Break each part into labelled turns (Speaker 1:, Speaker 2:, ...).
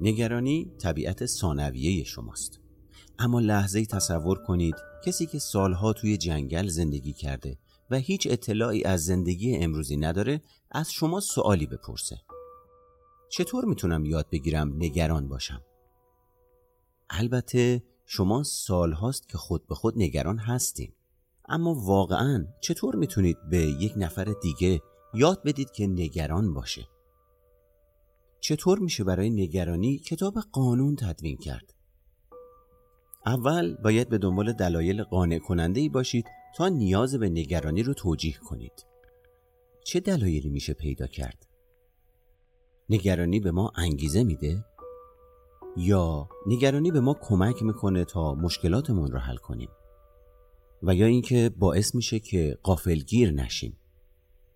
Speaker 1: نگرانی طبیعت ثانویه شماست اما لحظه تصور کنید کسی که سالها توی جنگل زندگی کرده و هیچ اطلاعی از زندگی امروزی نداره از شما سوالی بپرسه چطور می‌تونم یاد بگیرم نگران باشم؟ البته شما سالهاست که خود به خود نگران هستیم اما واقعا چطور می‌تونید به یک نفر دیگه یاد بدید که نگران باشه؟ چطور میشه برای نگرانی کتاب قانون تدوین کرد؟ اول باید به دنبال دلایل قانع کننده ای باشید تا نیاز به نگرانی رو توجیه کنید. چه دلایلی میشه پیدا کرد؟ نگرانی به ما انگیزه میده؟ یا نگرانی به ما کمک می‌کنه تا مشکلاتمون رو حل کنیم؟ و یا اینکه باعث میشه که قافلگیر نشیم؟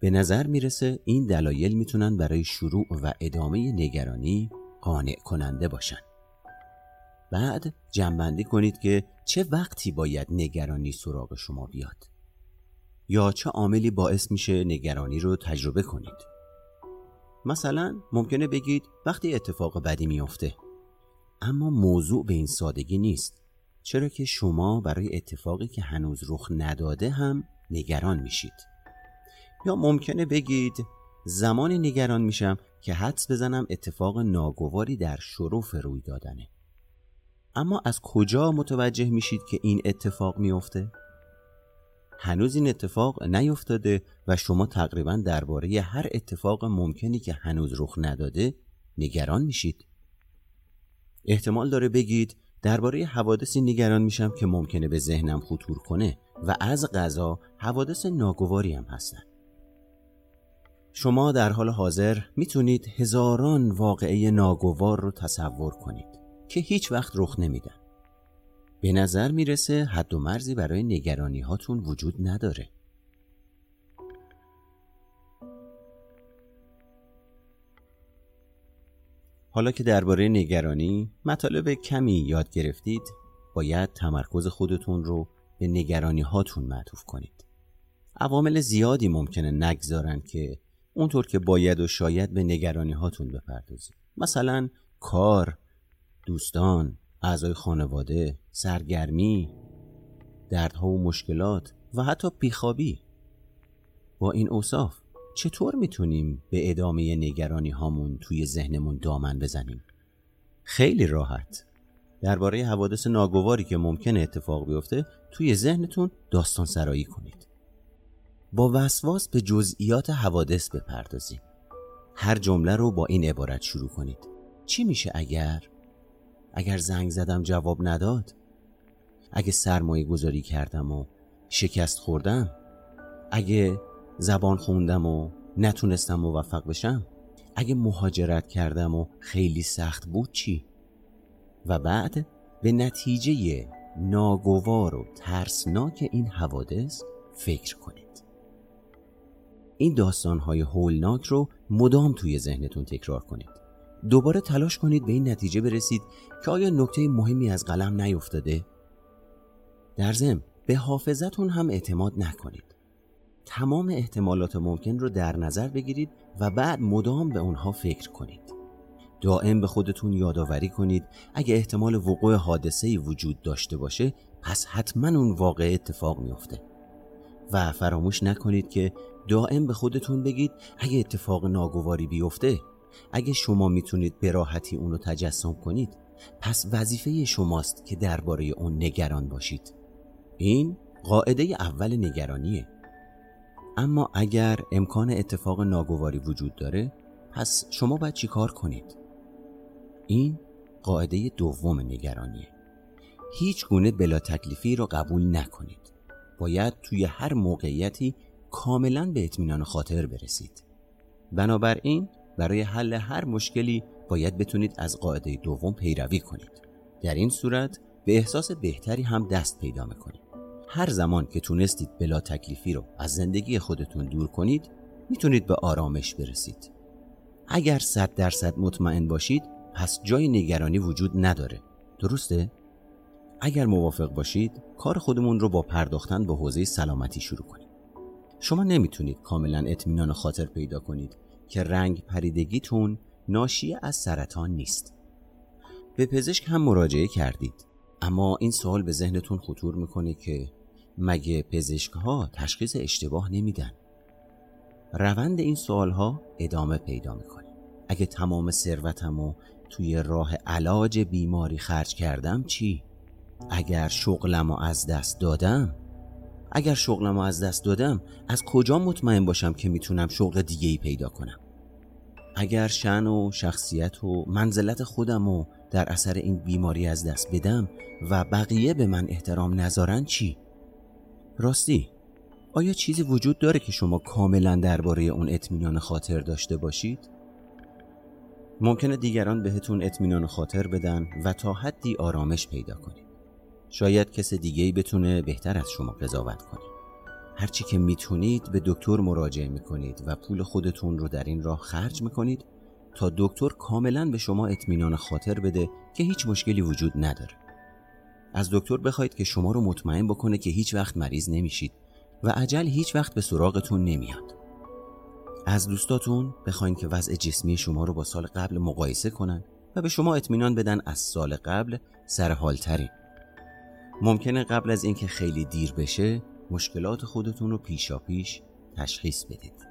Speaker 1: به نظر می‌رسه این دلایل می‌تونن برای شروع و ادامه نگرانی قانع کننده باشن. بعد جنبندی کنید که چه وقتی باید نگرانی سراغ شما بیاد. یا چه عاملی باعث میشه نگرانی رو تجربه کنید. مثلا ممکنه بگید وقتی اتفاق بدی میافته. اما موضوع به این سادگی نیست. چرا که شما برای اتفاقی که هنوز رخ نداده هم نگران میشید. یا ممکنه بگید زمانی نگران میشم که حدس بزنم اتفاق ناگواری در شروف روی دادنه اما از کجا متوجه میشید که این اتفاق میافته؟ هنوز این اتفاق نیفتاده و شما تقریبا درباره هر اتفاق ممکنی که هنوز رخ نداده نگران میشید. احتمال داره بگید درباره حوادثی نگران میشم که ممکنه به ذهنم خطور کنه و از غذا حوادث ناگواری هم هستن. شما در حال حاضر می‌تونید هزاران واقعه ناگوار رو تصور کنید. که هیچ وقت رخ نمیدن به نظر می‌رسه حد و مرزی برای نگرانی هاتون وجود نداره حالا که درباره نگرانی مطالب کمی یاد گرفتید باید تمرکز خودتون رو به نگرانی هاتون معطوف کنید عوامل زیادی ممکنه نگذارن که اونطور که باید و شاید به نگرانی هاتون بپردازید مثلا کار دوستان، اعضای خانواده، سرگرمی، دردها و مشکلات و حتی بیخوابی. با این اوصاف چطور می‌تونیم به ادامه نگرانی هامون توی ذهنمون دامن بزنیم؟ خیلی راحت. درباره حوادث ناگواری که ممکنه اتفاق بیفته توی ذهنتون داستان سرایی کنید. با وسواس به جزئیات حوادث بپردازید هر جمله رو با این عبارت شروع کنید. چی میشه اگر؟ اگر زنگ زدم جواب نداد؟ اگه سرمایه گذاری کردم و شکست خوردم؟ اگه زبان خوندم و نتونستم موفق بشم؟ اگه مهاجرت کردم و خیلی سخت بود چی؟ و بعد به نتیجه ناگوار و ترسناک این حوادث فکر کنید. این داستانهای هولناک رو مدام توی ذهنتون تکرار کنید دوباره تلاش کنید به این نتیجه برسید که آیا نکته مهمی از قلم نیفتاده؟ در ضمن به حافظتون هم اعتماد نکنید. تمام احتمالات ممکن رو در نظر بگیرید و بعد مدام به اونها فکر کنید. دائم به خودتون یادآوری کنید اگه احتمال وقوع حادثه وجود داشته باشه پس حتما اون واقع اتفاق میافته. و فراموش نکنید که دائم به خودتون بگید اگه اتفاق ناگواری بیفته. اگه شما می‌تونید به راحتی اون رو تجسم کنید پس وظیفه شماست که درباره اون نگران باشید. این قاعده اول نگرانیه. اما اگر امکان اتفاق ناگواری وجود داره پس شما باید چیکار کنید؟ این قاعده دوم نگرانیه. هیچ گونه بلا تکلیفی رو قبول نکنید. باید توی هر موقعیتی کاملا به اطمینان خاطر برسید. بنابراین برای حل هر مشکلی باید بتونید از قاعده دوم پیروی کنید. در این صورت به احساس بهتری هم دست پیدا می‌کنید. هر زمان که تونستید بلا تکلیفی رو از زندگی خودتون دور کنید می‌تونید به آرامش برسید. اگر صد درصد مطمئن باشید پس جای نگرانی وجود نداره. درسته؟ اگر موافق باشید کار خودمون رو با پرداختن به حوزه سلامتی شروع کنید شما نمی‌تونید کاملا اطمینان خاطر پیدا کنید که رنگ پریدگیتون ناشی از سرطان نیست. به پزشک هم مراجعه کردید اما این سوال به ذهنتون خطور می‌کنه که مگه پزشک ها تشخیص اشتباه نمیدن؟ روند این سوال ها ادامه پیدا می‌کنه. اگه تمام ثروتم توی راه علاج بیماری خرج کردم چی؟ اگر شغلم از دست دادم اگر شغلم از دست دادم از کجا مطمئن باشم که می‌تونم شغل دیگه ای پیدا کنم اگر شن و شخصیت و منزلت خودم و در اثر این بیماری از دست بدم و بقیه به من احترام نذارن چی؟ راستی آیا چیزی وجود داره که شما کاملا درباره اون اطمینان خاطر داشته باشید؟ ممکنه دیگران بهتون اطمینان خاطر بدن و تا حدی آرامش پیدا کنید. شاید کس دیگه بتونه بهتر از شما قضاوت کنه. هرچی که می‌تونید به دکتر مراجعه می‌کنید و پول خودتون رو در این راه خرج می‌کنید تا دکتر کاملا به شما اطمینان خاطر بده که هیچ مشکلی وجود نداره. از دکتر بخواید که شما رو مطمئن بکنه که هیچ وقت مریض نمیشید و عجل هیچ وقت به سراغتون نمیاد. از دوستاتون بخواین که وضع جسمی شما رو با سال قبل مقایسه کنن و به شما اطمینان بدن از سال قبل سرحالترین. ممکنه قبل از اینکه خیلی دیر بشه مشکلات خودتون رو پیشا پیش تشخیص بدید.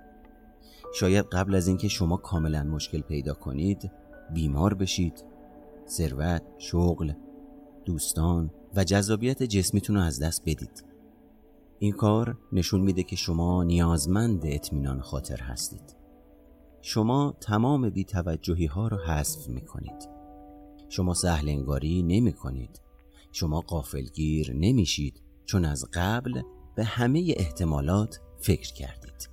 Speaker 1: شاید قبل از اینکه شما کاملا مشکل پیدا کنید بیمار بشید. ثروت، شغل، دوستان و جذابیت جسمیتون رو از دست بدید. این کار نشون میده که شما نیازمند اطمینان خاطر هستید. شما تمام بیتوجهی ها رو حذف می‌کنید. شما سهل انگاری نمی کنید شما قافلگیر نمیشید چون از قبل به همه احتمالات فکر کردید.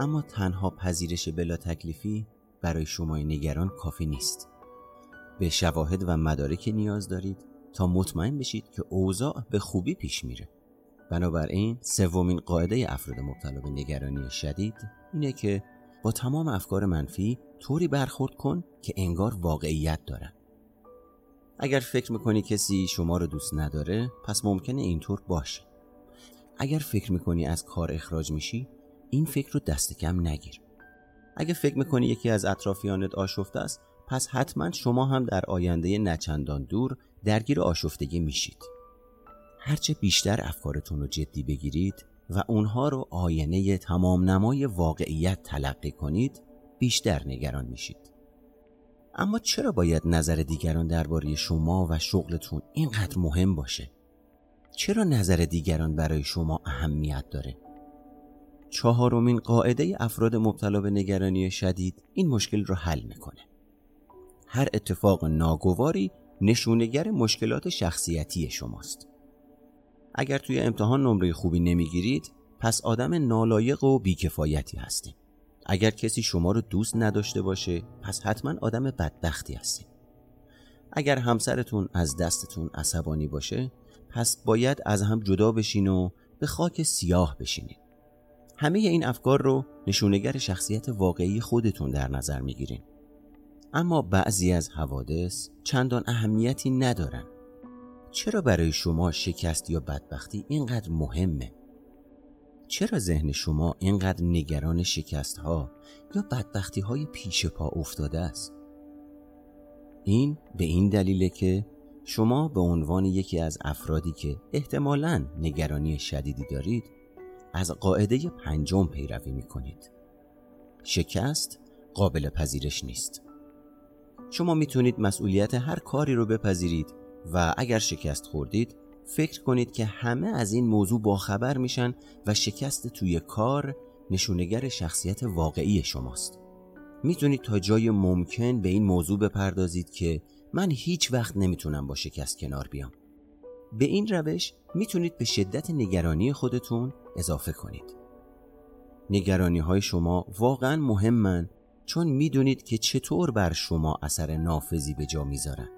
Speaker 1: اما تنها پذیرش بلا تکلیفی برای شما نگران کافی نیست. به شواهد و مدارک نیاز دارید تا مطمئن بشید که اوضاع به خوبی پیش میره. بنابراین سومین قاعده افراد مبتلا به نگرانی شدید اینه که با تمام افکار منفی طوری برخورد کن که انگار واقعیت دارن. اگر فکر می‌کنی کسی شما رو دوست نداره پس ممکنه اینطور باشه. اگر فکر می‌کنی از کار اخراج میشی این فکر رو دست کم نگیر اگه فکر می‌کنی یکی از اطرافیانت آشفته است پس حتما شما هم در آینده نچندان دور درگیر آشفتگی میشید هرچه بیشتر افکارتون رو جدی بگیرید و اونها رو آینه تمام نمای واقعیت تلقی کنید بیشتر نگران میشید اما چرا باید نظر دیگران درباره شما و شغلتون اینقدر مهم باشه؟ چرا نظر دیگران برای شما اهمیت داره؟ چهارمین قاعده افراد مبتلا به نگرانی شدید این مشکل رو حل می‌کنه. هر اتفاق ناگواری نشونگر مشکلات شخصیتی شماست. اگر توی امتحان نمره خوبی نمی‌گیرید پس آدم نالایق و بیکفایتی هستید اگر کسی شما رو دوست نداشته باشه پس حتما آدم بدبختی هستید اگر همسرتون از دستتون عصبانی باشه پس باید از هم جدا بشین و به خاک سیاه بشینید. همه این افکار رو نشونگر شخصیت واقعی خودتون در نظر می‌گیرین اما بعضی از حوادث چندان اهمیتی ندارن چرا برای شما شکست یا بدبختی اینقدر مهمه؟ چرا ذهن شما اینقدر نگران شکست ها یا بدبختی های پیش پا افتاده است؟ این به این دلیله که شما به عنوان یکی از افرادی که احتمالاً نگرانی شدیدی دارید از قاعده پنجم پیروی می کنید شکست قابل پذیرش نیست. شما می‌تونید مسئولیت هر کاری رو بپذیرید و اگر شکست خوردید فکر کنید که همه از این موضوع باخبر میشن و شکست توی کار نشونگر شخصیت واقعی شماست. می‌تونید تا جای ممکن به این موضوع بپردازید که من هیچ وقت نمی‌تونم با شکست کنار بیام. به این روش می‌تونید به شدت نگرانی خودتون اضافه کنید. نگرانی های شما واقعا مهمن چون می‌دونید که چطور بر شما اثر نافذی به جا می‌ذارن.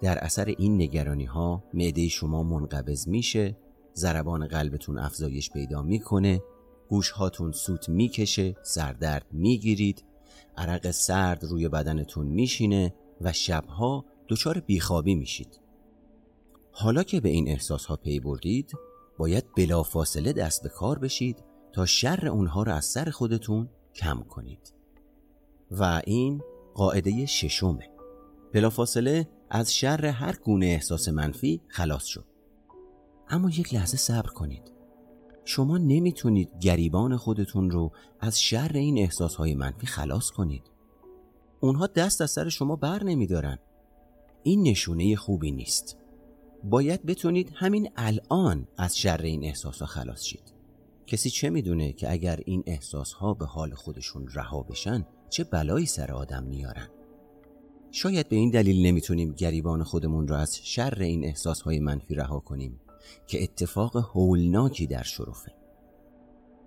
Speaker 1: در اثر این نگرانی ها معده شما منقبض میشه ضربان قلبتون افزایش پیدا می‌کنه گوش هاتون سوت می‌کشه سردرد می‌گیرید عرق سرد روی بدنتون میشینه و شبها دچار بیخوابی میشید. حالا که به این احساس ها پی بردید باید بلافاصله دست به کار بشید تا شر اونها رو از سر خودتون کم کنید. و این قاعده ششمه. بلافاصله از شر هر گونه احساس منفی خلاص شد. اما یک لحظه صبر کنید. شما نمی‌تونید گریبان خودتون رو از شر این احساسهای منفی خلاص کنید. اونها دست از سر شما بر نمیدارن. این نشونه خوبی نیست. باید بتونید همین الان از شر این احساسها خلاص شید. کسی چه می‌دونه که اگر این احساسها به حال خودشون رها بشن چه بلایی سر آدم میارن؟ شاید به این دلیل نمی‌تونیم گریبان خودمون را از شر این احساسهای منفی رها کنیم که اتفاق هولناکی در شرفه.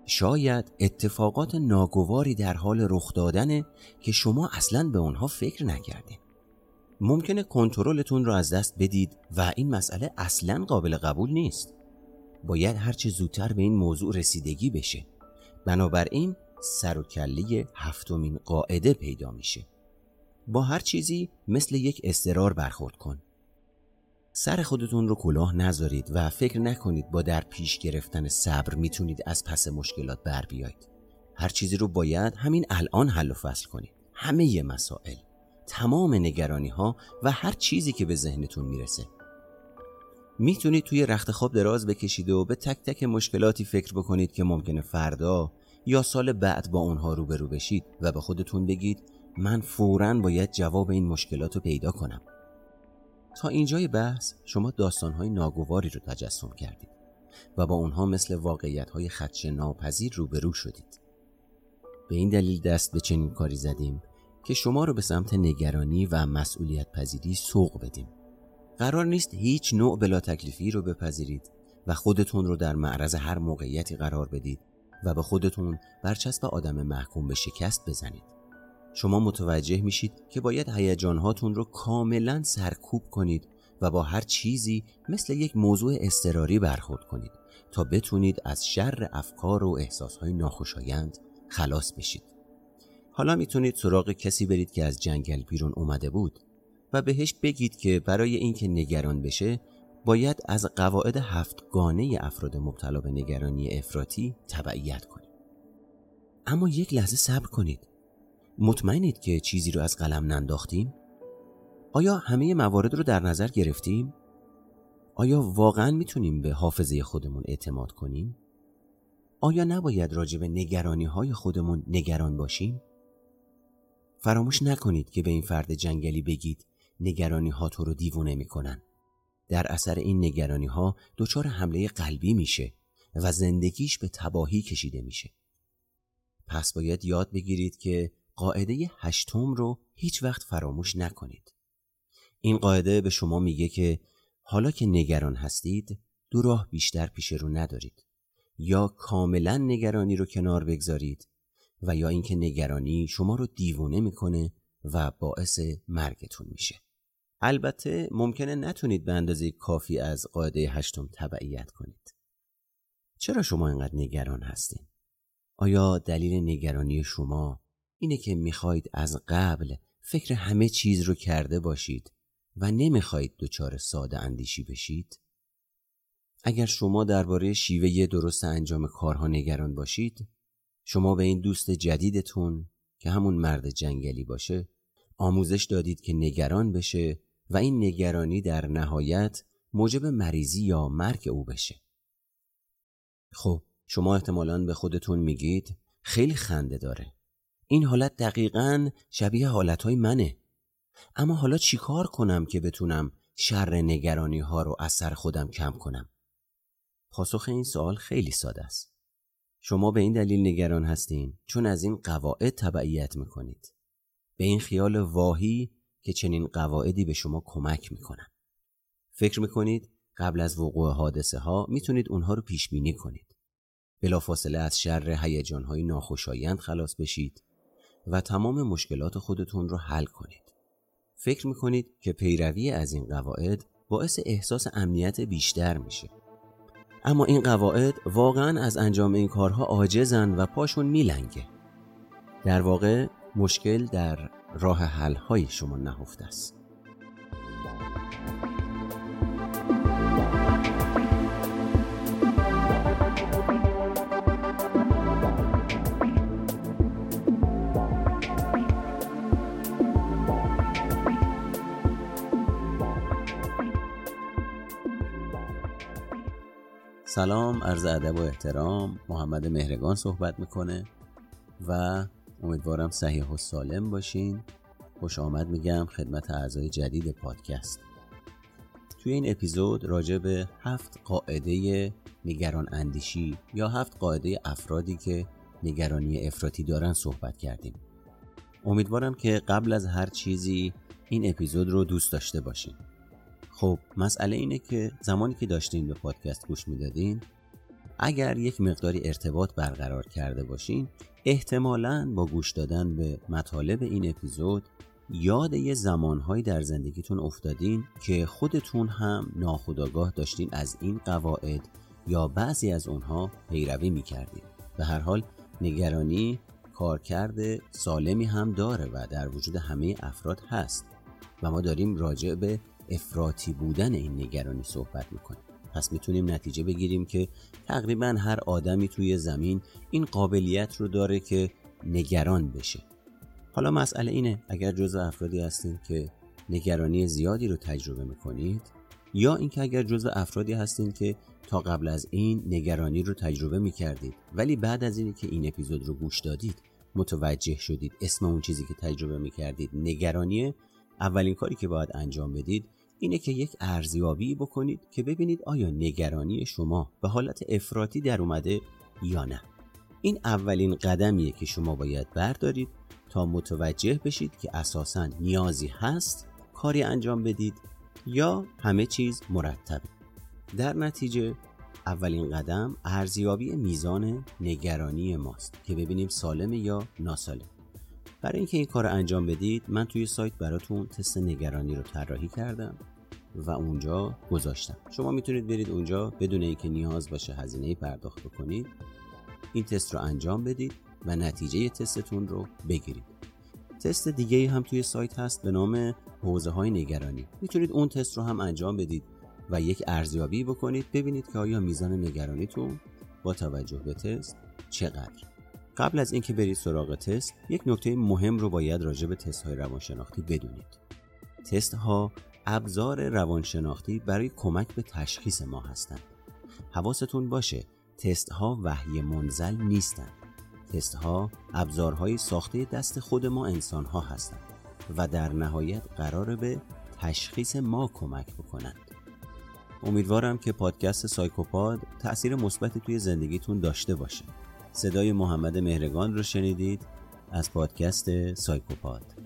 Speaker 1: شاید اتفاقات ناگواری در حال رخ دادنه که شما اصلا به اونها فکر نکردین. ممکنه کنترلتون رو از دست بدید و این مسئله اصلا قابل قبول نیست. باید هرچه زودتر به این موضوع رسیدگی بشه. بنابراین سر و کله هفتمین قاعده پیدا میشه. با هر چیزی مثل یک استرار برخورد کن. سر خودتون رو کلاه نذارید و فکر نکنید با در پیش گرفتن صبر می‌تونید از پس مشکلات بر بیایید هر چیزی رو باید همین الان حل و فصل کنید. همه مسائل. تمام نگرانی ها و هر چیزی که به ذهنتون می‌رسه. می‌تونید توی رخت خواب دراز بکشید و به تک تک مشکلاتی فکر بکنید که ممکنه فردا یا سال بعد با اونها روبرو بشید و به خودتون بگید من فورا باید جواب این مشکلات رو پیدا کنم. تا اینجای بحث شما داستانهای ناگواری رو تجسم کردید و با اونها مثل واقعیتهای خدش ناپذیر روبرو شدید. به این دلیل دست به چنین کاری زدیم که شما رو به سمت نگرانی و مسئولیت پذیری سوق بدیم. قرار نیست هیچ نوع بلا تکلیفی رو بپذیرید و خودتون رو در معرض هر موقعیتی قرار بدید و به خودتون برچسب آدم محکوم به شکست بزنید. شما متوجه میشید که باید هیجانهاتون رو کاملا سرکوب کنید و با هر چیزی مثل یک موضوع استراری برخورد کنید تا بتونید از شر افکار و احساسهای ناخوشایند خلاص بشید. حالا می‌تونید سراغ کسی برید که از جنگل بیرون اومده بود و بهش بگید که برای اینکه نگران بشه باید از قواعد هفتگانه افراد مبتلا به نگرانی افراطی تبعیت کنید. اما یک لحظه صبر کنید. مطمئنید که چیزی رو از قلم ننداختیم؟ آیا همه موارد رو در نظر گرفتیم؟ آیا واقعا می‌تونیم به حافظه خودمون اعتماد کنیم؟ آیا نباید راجع به نگرانی های خودمون نگران باشیم؟ فراموش نکنید که به این فرد جنگلی بگید نگرانی ها تو رو دیوونه می‌کنن. در اثر این نگرانی ها دچار حمله قلبی میشه و زندگیش به تباهی کشیده میشه. پس باید یاد بگیرید که قاعده هشتم رو هیچ وقت فراموش نکنید. این قاعده به شما میگه که حالا که نگران هستید دو راه بیشتر پیش رو ندارید. یا کاملا نگرانی رو کنار بگذارید و یا اینکه نگرانی شما رو دیوونه می‌کنه و باعث مرگتون میشه البته ممکنه نتونید به اندازه کافی از قاعده هشتم تبعیت کنید چرا شما اینقدر نگران هستین؟ آیا دلیل نگرانی شما اینه که می‌خواید از قبل فکر همه چیز رو کرده باشید و نمی‌خواید دچار ساده اندیشی بشید؟ اگر شما درباره شیوه درست انجام کارها نگران باشید شما به این دوست جدیدتون که همون مرد جنگلی باشه آموزش دادید که نگران بشه و این نگرانی در نهایت موجب مریضی یا مرگ او بشه. خب شما احتمالا به خودتون میگید خیلی خنده داره. این حالت دقیقا شبیه حالتهای منه. اما حالا چیکار کنم که بتونم شر نگرانی ها رو از سر خودم کم کنم؟ پاسخ این سوال خیلی ساده است. شما به این دلیل نگران هستین چون از این قواعد تبعیت می‌کنید به این خیال واهی که چنین قواعدی به شما کمک می‌کنن فکر می‌کنید قبل از وقوع حادثه ها می‌تونید اونها رو پیش بینی کنید بلافاصله از شر هیجانهای ناخوشایند خلاص بشید و تمام مشکلات خودتون رو حل کنید. فکر می‌کنید که پیروی از این قواعد باعث احساس امنیت بیشتر میشه. اما این قواعد واقعا از انجام این کارها عاجزن و پاشون میلنگه. در واقع مشکل در راه حل های شما نهفته است. سلام عرض ادب و احترام. محمد مهرگان صحبت می‌کنه و امیدوارم صحیح و سالم باشین. خوش آمد میگم خدمت اعضای جدید پادکست. توی این اپیزود راجع به هفت قاعده نگران اندیشی یا هفت قاعده افرادی که نگرانی افراطی دارن صحبت کردیم. امیدوارم که قبل از هر چیزی این اپیزود رو دوست داشته باشین. خب مسئله اینه که زمانی که داشتین به پادکست گوش می‌دادین اگر یک مقداری ارتباط برقرار کرده باشین احتمالا با گوش دادن به مطالب این اپیزود یاد یه زمانهایی در زندگیتون افتادین که خودتون هم ناخداگاه داشتین از این قواعد یا بعضی از اونها پیروی می‌کردین. به هر حال نگرانی کارکرد سالمی هم داره و در وجود همه افراد هست و ما داریم راجع به افراطی بودن این نگرانی صحبت می‌کنیم پس می‌تونیم نتیجه بگیریم که تقریبا هر آدمی توی زمین این قابلیت رو داره که نگران بشه. حالا مسئله اینه اگر جزء افرادی هستین که نگرانی زیادی رو تجربه می‌کنید یا اینکه اگر جزء افرادی هستین که تا قبل از این نگرانی رو تجربه می‌کردید ولی بعد از اینی که این اپیزود رو گوش دادید متوجه شدید اسم اون چیزی که تجربه می‌کردید نگرانیه اولین کاری که باید انجام بدید اینه که یک ارزیابی بکنید که ببینید آیا نگرانی شما به حالت افراطی در اومده یا نه. این اولین قدمیه که شما باید بردارید تا متوجه بشید که اساسا نیازی هست کاری انجام بدید یا همه چیز مرتبه در نتیجه اولین قدم ارزیابی میزان نگرانی ماست که ببینیم سالم یا ناسالم. برای اینکه این کار رو انجام بدید من توی سایت براتون تست نگرانی رو طراحی کردم و اونجا گذاشتم. شما می‌تونید برید اونجا بدون اینکه نیاز باشه هزینه پرداخت بکنید این تست رو انجام بدید و نتیجه تستتون رو بگیرید. تست دیگه هم توی سایت هست به نام حوزه های نگرانی. می‌تونید اون تست رو هم انجام بدید و یک ارزیابی بکنید ببینید که آیا میزان نگرانیتون با توجه به تست چقدر. قبل از اینکه برید سراغ تست یک نکته مهم رو باید راجع به تست های روانشناختی بدونید. تست ها ابزار روانشناختی برای کمک به تشخیص ما هستند. حواستون باشه تست ها وحی منزل نیستند. تست ها ابزارهای ساخته دست خود ما انسان ها هستند و در نهایت قرار به تشخیص ما کمک بکنند. امیدوارم که پادکست سایکوپاد تأثیر مثبتی توی زندگیتون داشته باشه. صدای محمد مهرگان رو شنیدید از پادکست سایکوپاد